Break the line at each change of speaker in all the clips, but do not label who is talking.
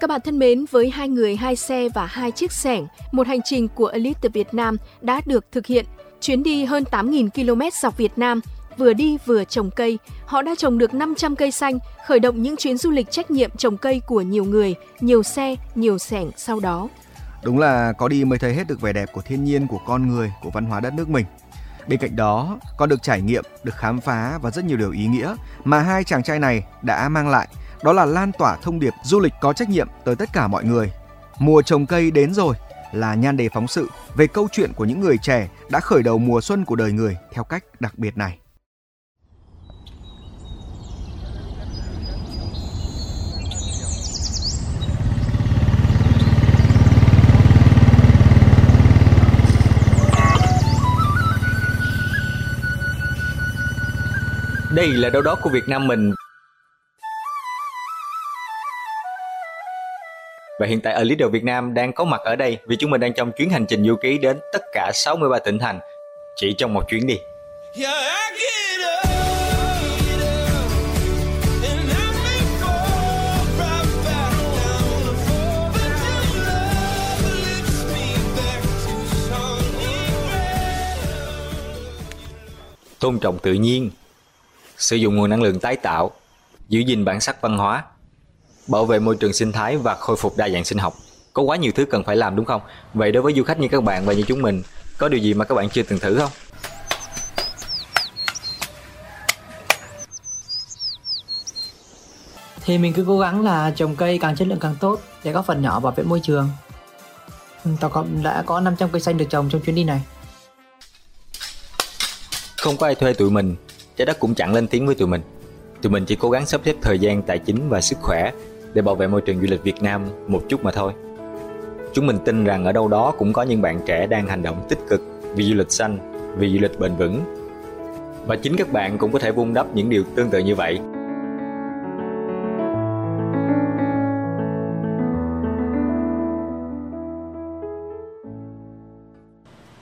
Các bạn thân mến, với hai người, hai xe và hai chiếc xẻng, một hành trình của Elite Việt Nam đã được thực hiện. Chuyến đi hơn 8.000 km dọc Việt Nam, vừa đi vừa trồng cây, họ đã trồng được 500 cây xanh, khởi động những chuyến du lịch trách nhiệm trồng cây của nhiều người, nhiều xe, nhiều xẻng sau đó.
Đúng là có đi mới thấy hết được vẻ đẹp của thiên nhiên, của con người, của văn hóa đất nước mình. Bên cạnh đó, còn được trải nghiệm, được khám phá và rất nhiều điều ý nghĩa mà hai chàng trai này đã mang lại. Đó là lan tỏa thông điệp du lịch có trách nhiệm tới tất cả mọi người. Mùa trồng cây đến rồi là nhan đề phóng sự về câu chuyện của những người trẻ đã khởi đầu mùa xuân của đời người theo cách đặc biệt này.
Đây là đâu đó của Việt Nam mình. Và hiện tại ở Leader Việt Nam đang có mặt ở đây vì chúng mình đang trong chuyến hành trình du ký đến tất cả 63 tỉnh thành. Chỉ trong một chuyến đi. Tôn trọng tự nhiên sử dụng nguồn năng lượng tái tạo, giữ gìn bản sắc văn hóa, bảo vệ môi trường sinh thái và khôi phục đa dạng sinh học. Có quá nhiều thứ cần phải làm đúng không? Vậy đối với du khách như các bạn và như chúng mình, có điều gì mà các bạn chưa từng thử không?
Thì mình cứ cố gắng là trồng cây càng chất lượng càng tốt để góp phần nhỏ bảo vệ môi trường. Ừ, tổng cộng đã có 500 cây xanh được trồng trong chuyến đi này.
Không có ai thuê tụi mình trái đất cũng chẳng lên tiếng với tụi mình. Tụi mình chỉ cố gắng sắp xếp thời gian, tài chính và sức khỏe để bảo vệ môi trường du lịch Việt Nam một chút mà thôi. Chúng mình tin rằng ở đâu đó cũng có những bạn trẻ đang hành động tích cực vì du lịch xanh, vì du lịch bền vững. Và chính các bạn cũng có thể vun đắp những điều tương tự như vậy.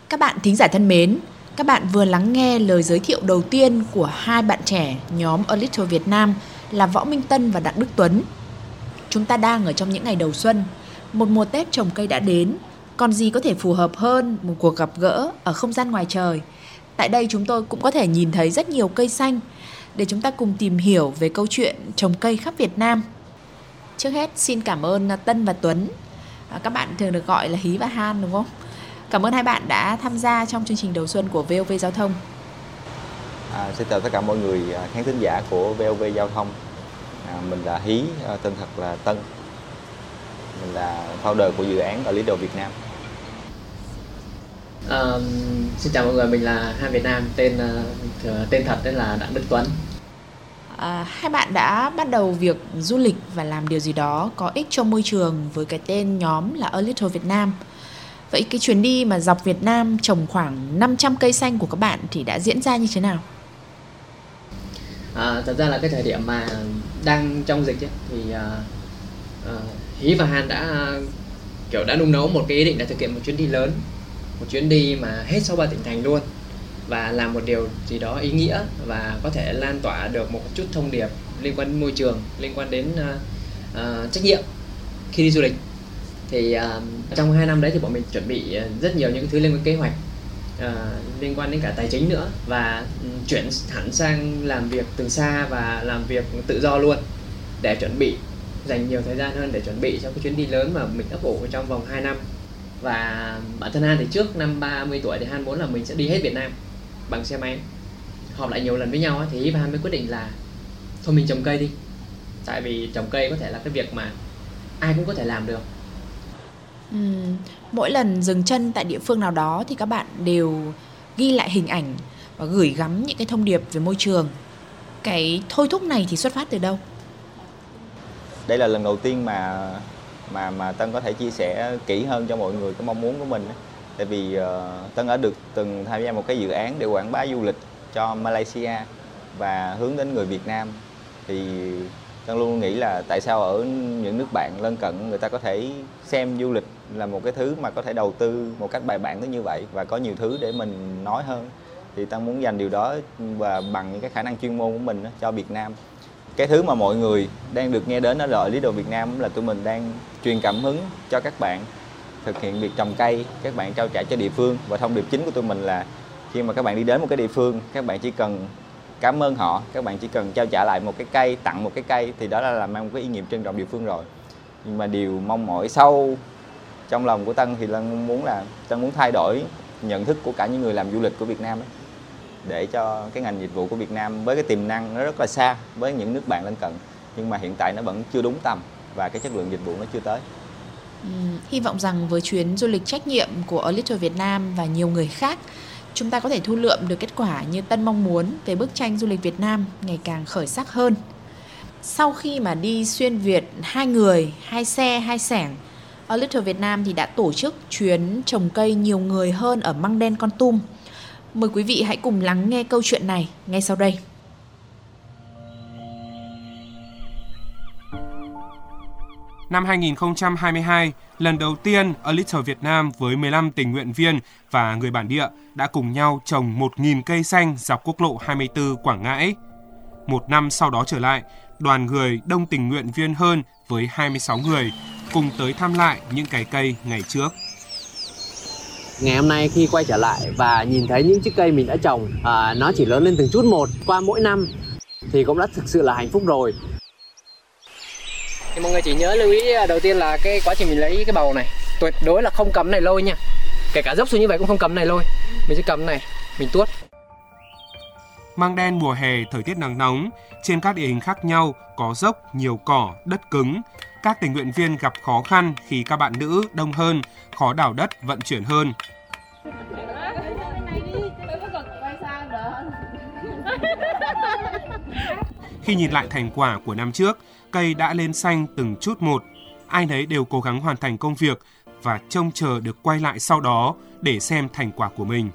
Các bạn thính giả thân mến, các bạn vừa lắng nghe lời giới thiệu đầu tiên của hai bạn trẻ nhóm A Little Việt Nam là Võ Minh Tân và Đặng Đức Tuấn. Chúng ta đang ở trong những ngày đầu xuân, một mùa Tết trồng cây đã đến, còn gì có thể phù hợp hơn một cuộc gặp gỡ ở không gian ngoài trời. Tại đây chúng tôi cũng có thể nhìn thấy rất nhiều cây xanh để chúng ta cùng tìm hiểu về câu chuyện trồng cây khắp Việt Nam. Trước hết xin cảm ơn Tân và Tuấn. À, các bạn thường được gọi là Hí và Han đúng không? Cảm ơn hai bạn đã tham gia trong chương trình đầu xuân của VOV Giao thông.
À, xin chào tất cả mọi người à, khán thính giả của VOV Giao thông. À, mình là Hí, à, tên thật là Tân. Mình là founder của dự án ở Leader Việt Nam.
À, xin chào mọi người, mình là Han Việt Nam, tên uh, tên thật tên là Đặng Đức Tuấn.
À, hai bạn đã bắt đầu việc du lịch và làm điều gì đó có ích cho môi trường với cái tên nhóm là A Little Việt Nam. Vậy cái chuyến đi mà dọc Việt Nam trồng khoảng 500 cây xanh của các bạn thì đã diễn ra như thế nào?
À, thật ra là cái thời điểm mà đang trong dịch ấy, thì à, à, Hí và Han đã kiểu đã nung nấu một cái ý định là thực hiện một chuyến đi lớn một chuyến đi mà hết sau ba tỉnh thành luôn và làm một điều gì đó ý nghĩa và có thể lan tỏa được một chút thông điệp liên quan đến môi trường liên quan đến uh, uh, trách nhiệm khi đi du lịch. Thì uh, trong hai năm đấy thì bọn mình chuẩn bị rất nhiều những thứ liên quan kế hoạch uh, liên quan đến cả tài chính nữa và ừ, chuyển hẳn sang làm việc từ xa và làm việc tự do luôn để chuẩn bị dành nhiều thời gian hơn để chuẩn bị cho cái chuyến đi lớn mà mình ấp ủ trong vòng 2 năm. Và bản thân Han thì trước năm 30 tuổi thì Han muốn là mình sẽ đi hết Việt Nam bằng xe máy. Họp lại nhiều lần với nhau thì và Han mới quyết định là thôi mình trồng cây đi. Tại vì trồng cây có thể là cái việc mà ai cũng có thể làm được.
Ừ. Mỗi lần dừng chân tại địa phương nào đó thì các bạn đều ghi lại hình ảnh và gửi gắm những cái thông điệp về môi trường. Cái thôi thúc này thì xuất phát từ đâu?
Đây là lần đầu tiên mà mà mà Tân có thể chia sẻ kỹ hơn cho mọi người cái mong muốn của mình. Tại vì uh, Tân đã được từng tham gia một cái dự án để quảng bá du lịch cho Malaysia và hướng đến người Việt Nam thì Tân luôn nghĩ là tại sao ở những nước bạn lân cận người ta có thể xem du lịch là một cái thứ mà có thể đầu tư một cách bài bản tới như vậy và có nhiều thứ để mình nói hơn. Thì Tân muốn dành điều đó và bằng những cái khả năng chuyên môn của mình cho Việt Nam. Cái thứ mà mọi người đang được nghe đến ở lợi lý đồ Việt Nam, là tụi mình đang truyền cảm hứng cho các bạn thực hiện việc trồng cây, các bạn trao trả cho địa phương. Và thông điệp chính của tụi mình là khi mà các bạn đi đến một cái địa phương, các bạn chỉ cần cảm ơn họ. Các bạn chỉ cần trao trả lại một cái cây tặng một cái cây thì đó là làm mang một cái ý niệm trân trọng địa phương rồi. Nhưng mà điều mong mỏi sâu trong lòng của tân thì tân muốn là tân muốn thay đổi nhận thức của cả những người làm du lịch của việt nam ấy, để cho cái ngành dịch vụ của việt nam với cái tiềm năng nó rất là xa với những nước bạn lân cận nhưng mà hiện tại nó vẫn chưa đúng tầm và cái chất lượng dịch vụ nó chưa tới.
Hy vọng rằng với chuyến du lịch trách nhiệm của A Little Việt Nam và nhiều người khác, chúng ta có thể thu lượm được kết quả như Tân mong muốn về bức tranh du lịch Việt Nam ngày càng khởi sắc hơn. Sau khi mà đi xuyên Việt hai người, hai xe, hai sẻng, ở Little Việt Nam thì đã tổ chức chuyến trồng cây nhiều người hơn ở Măng Đen Con Tum. Mời quý vị hãy cùng lắng nghe câu chuyện này ngay sau đây.
Năm 2022, lần đầu tiên A Little Việt Nam với 15 tình nguyện viên và người bản địa đã cùng nhau trồng 1.000 cây xanh dọc quốc lộ 24 Quảng Ngãi. Một năm sau đó trở lại, đoàn người đông tình nguyện viên hơn với 26 người cùng tới thăm lại những cái cây ngày trước.
Ngày hôm nay khi quay trở lại và nhìn thấy những chiếc cây mình đã trồng, à, nó chỉ lớn lên từng chút một qua mỗi năm thì cũng đã thực sự là hạnh phúc rồi
thì mọi người chỉ nhớ lưu ý à, đầu tiên là cái quá trình mình lấy cái bầu này tuyệt đối là không cầm này lôi nha kể cả dốc xuống như vậy cũng không cầm này lôi mình sẽ cầm này mình tuốt
Mang đen mùa hè thời tiết nắng nóng, trên các địa hình khác nhau có dốc, nhiều cỏ, đất cứng. Các tình nguyện viên gặp khó khăn khi các bạn nữ đông hơn, khó đào đất, vận chuyển hơn. Khi nhìn lại thành quả của năm trước, cây đã lên xanh từng chút một. Ai nấy đều cố gắng hoàn thành công việc và trông chờ được quay lại sau đó để xem thành quả của mình.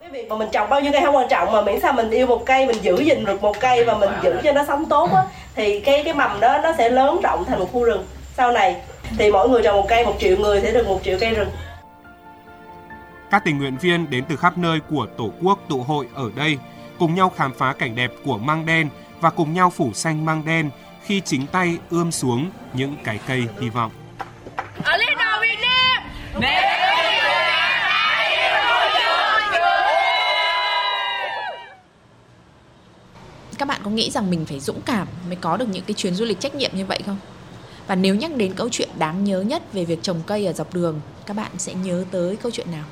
Cái việc mà mình trồng bao nhiêu cây không quan trọng mà miễn sao mình yêu một cây, mình giữ gìn được một cây và mình giữ cho nó sống tốt á thì cái cái mầm đó nó sẽ lớn rộng thành một khu rừng. Sau này thì mỗi người trồng một cây, một triệu người sẽ được một triệu cây rừng.
Các tình nguyện viên đến từ khắp nơi của Tổ quốc tụ hội ở đây, cùng nhau khám phá cảnh đẹp của măng đen và cùng nhau phủ xanh măng đen khi chính tay ươm xuống những cái cây hy vọng.
Các bạn có nghĩ rằng mình phải dũng cảm mới có được những cái chuyến du lịch trách nhiệm như vậy không? Và nếu nhắc đến câu chuyện đáng nhớ nhất về việc trồng cây ở dọc đường, các bạn sẽ nhớ tới câu chuyện nào?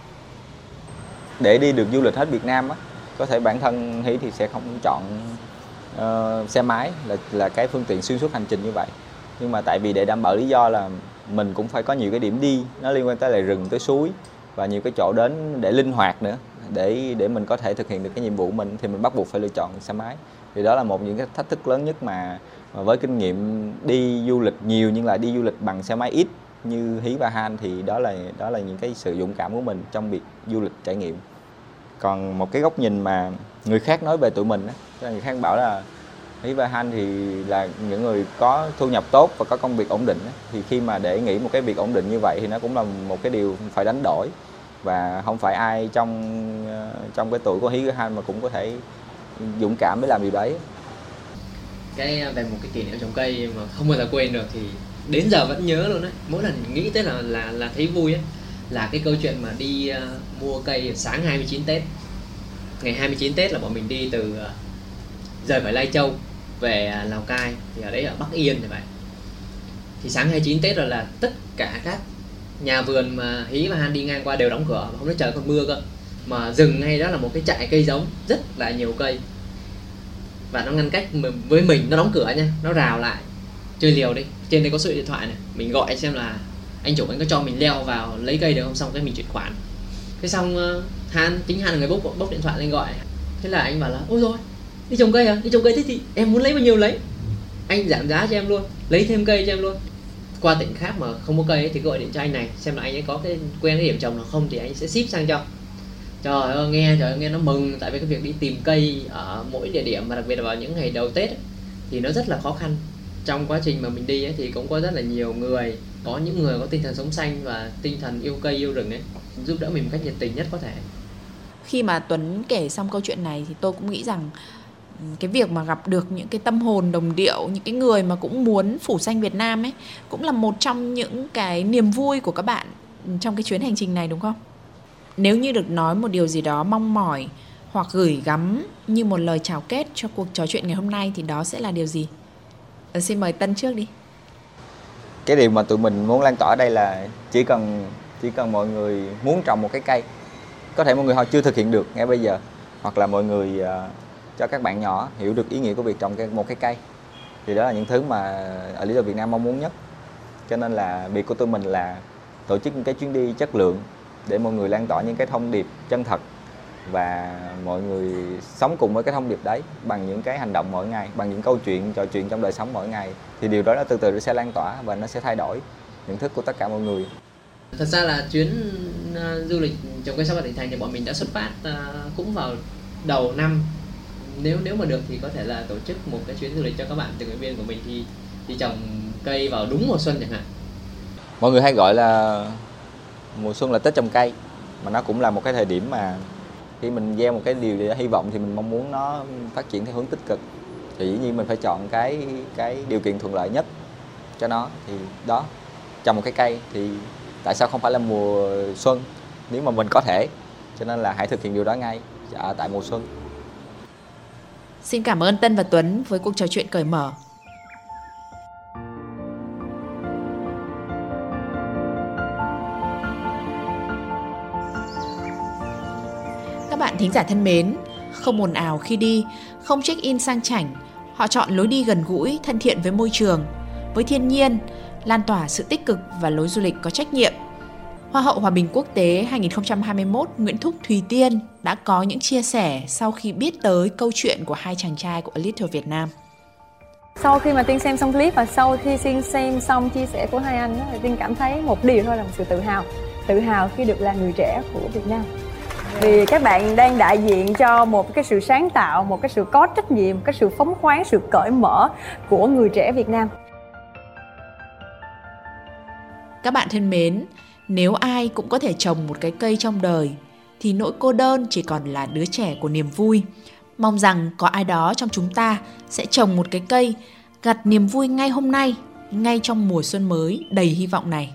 để đi được du lịch hết Việt Nam á có thể bản thân Hí thì sẽ không chọn uh, xe máy là là cái phương tiện xuyên suốt hành trình như vậy. Nhưng mà tại vì để đảm bảo lý do là mình cũng phải có nhiều cái điểm đi nó liên quan tới lại rừng tới suối và nhiều cái chỗ đến để linh hoạt nữa để để mình có thể thực hiện được cái nhiệm vụ của mình thì mình bắt buộc phải lựa chọn xe máy. Thì đó là một những cái thách thức lớn nhất mà, mà với kinh nghiệm đi du lịch nhiều nhưng lại đi du lịch bằng xe máy ít như Hí và Han thì đó là đó là những cái sự dũng cảm của mình trong việc du lịch trải nghiệm còn một cái góc nhìn mà người khác nói về tụi mình á, là người khác bảo là Hí và Han thì là những người có thu nhập tốt và có công việc ổn định thì khi mà để nghĩ một cái việc ổn định như vậy thì nó cũng là một cái điều phải đánh đổi. Và không phải ai trong ờ, trong cái tuổi của Hí và Han mà cũng có thể dũng cảm để làm điều đấy.
Cái về một cái kỷ niệm trồng cây mà không bao giờ quên được thì đến giờ vẫn nhớ luôn đấy mỗi lần nghĩ tới là là là thấy vui á là cái câu chuyện mà đi uh, mua cây sáng 29 Tết. Ngày 29 Tết là bọn mình đi từ uh, rời khỏi Lai Châu về uh, Lào Cai thì ở đấy ở Bắc Yên thì vậy thì sáng 29 Tết rồi là tất cả các nhà vườn mà Hí và Han đi ngang qua đều đóng cửa không nói trời còn mưa cơ. Mà rừng ngay đó là một cái trại cây giống rất là nhiều cây. Và nó ngăn cách với mình nó đóng cửa nha nó rào lại. Chơi liều đi trên đây có số điện thoại này mình gọi xem là anh chủ anh có cho mình leo vào lấy cây được không? Xong cái mình chuyển khoản. Thế xong ờ, han tính han là người bốc bốc điện thoại lên gọi. Thế là anh bảo là ôi rồi đi trồng cây à? Đi trồng cây thế thì em muốn lấy bao nhiêu lấy? Anh giảm giá cho em luôn lấy thêm cây cho em luôn. Qua tỉnh khác mà không có cây ấy, thì gọi điện cho anh này xem là anh ấy có cái quen cái điểm trồng nào không thì anh sẽ ship sang cho. Trời ơi nghe trời ơi nghe nó mừng. Tại vì cái việc đi tìm cây ở mỗi địa điểm và đặc biệt là vào những ngày đầu tết ấy, thì nó rất là khó khăn. Trong quá trình mà mình đi ấy, thì cũng có rất là nhiều người có những người có tinh thần sống xanh và tinh thần yêu cây yêu rừng ấy giúp đỡ mình một cách nhiệt tình nhất có thể
Khi mà Tuấn kể xong câu chuyện này thì tôi cũng nghĩ rằng ừ, cái việc mà gặp được những cái tâm hồn đồng điệu những cái người mà cũng muốn phủ xanh Việt Nam ấy cũng là một trong những cái niềm vui của các bạn trong cái chuyến hành trình này đúng không? Nếu như được nói một điều gì đó mong mỏi hoặc gửi gắm như một lời chào kết cho cuộc trò chuyện ngày hôm nay thì đó sẽ là điều gì? Ờ, xin mời Tân trước đi.
Cái điều mà tụi mình muốn lan tỏa ở đây là chỉ cần chỉ cần mọi người muốn trồng một cái cây có thể mọi người họ chưa thực hiện được ngay bây giờ hoặc là mọi người uh, cho các bạn nhỏ hiểu được ý nghĩa của việc trồng một cái cây thì đó là những thứ mà ở lý do Việt Nam mong muốn nhất. Cho nên là việc của tụi mình là tổ chức những cái chuyến đi chất lượng để mọi người lan tỏa những cái thông điệp chân thật và mọi người sống cùng với cái thông điệp đấy bằng những cái hành động mỗi ngày bằng những câu chuyện trò chuyện trong đời sống mỗi ngày. Thì điều đó nó từ từ nó sẽ lan tỏa và nó sẽ thay đổi nhận thức của tất cả mọi người.
Thật ra là chuyến uh, du lịch trồng cây sao tỉnh thành thì bọn mình đã xuất phát uh, cũng vào đầu năm. Nếu nếu mà được thì có thể là tổ chức một cái chuyến du lịch cho các bạn tình nguyện viên của mình thì đi trồng cây vào đúng mùa xuân chẳng hạn.
Mọi người hay gọi là mùa xuân là tết trồng cây mà nó cũng là một cái thời điểm mà khi mình gieo một cái điều gì đó hy vọng thì mình mong muốn nó phát triển theo hướng tích cực. Thì dĩ nhiên mình phải chọn cái cái điều kiện thuận lợi nhất cho nó. Thì đó, trồng một cái cây thì tại sao không phải là mùa xuân? Nếu mà mình có thể, cho nên là hãy thực hiện điều đó ngay ở tại mùa xuân.
Xin cảm ơn Tân và Tuấn với cuộc trò chuyện cởi mở. Bạn thính giả thân mến, không ồn ào khi đi, không check-in sang chảnh, họ chọn lối đi gần gũi, thân thiện với môi trường, với thiên nhiên, lan tỏa sự tích cực và lối du lịch có trách nhiệm. Hoa hậu Hòa bình Quốc tế 2021 Nguyễn Thúc Thùy Tiên đã có những chia sẻ sau khi biết tới câu chuyện của hai chàng trai của A Little Việt Nam.
Sau khi mà Tiên xem xong clip và sau khi Tiên xem xong chia sẻ của hai anh đó, thì Tiên cảm thấy một điều thôi là một sự tự hào. Tự hào khi được là người trẻ của Việt Nam. Vì các bạn đang đại diện cho một cái sự sáng tạo, một cái sự có trách nhiệm, cái sự phóng khoáng, sự cởi mở của người trẻ Việt Nam.
Các bạn thân mến, nếu ai cũng có thể trồng một cái cây trong đời thì nỗi cô đơn chỉ còn là đứa trẻ của niềm vui. Mong rằng có ai đó trong chúng ta sẽ trồng một cái cây gặt niềm vui ngay hôm nay, ngay trong mùa xuân mới đầy hy vọng này.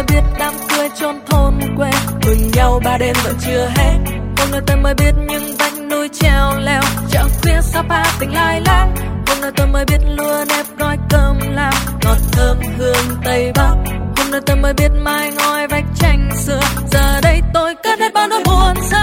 mới biết đám cưới chôn thôn quê. Mừng nhau ba đêm vẫn chưa hết. Hôm nay tôi mới biết những vách núi treo leo. Chợ khuya sapa tỉnh lai lang. Hôm nay tôi mới biết lúa nếp gói cơm lam. Ngọt thơm hương tây bắc. Hôm nay tôi mới biết mai ngói vách tranh xưa. Giờ đây tôi cất hết bao nỗi buồn xa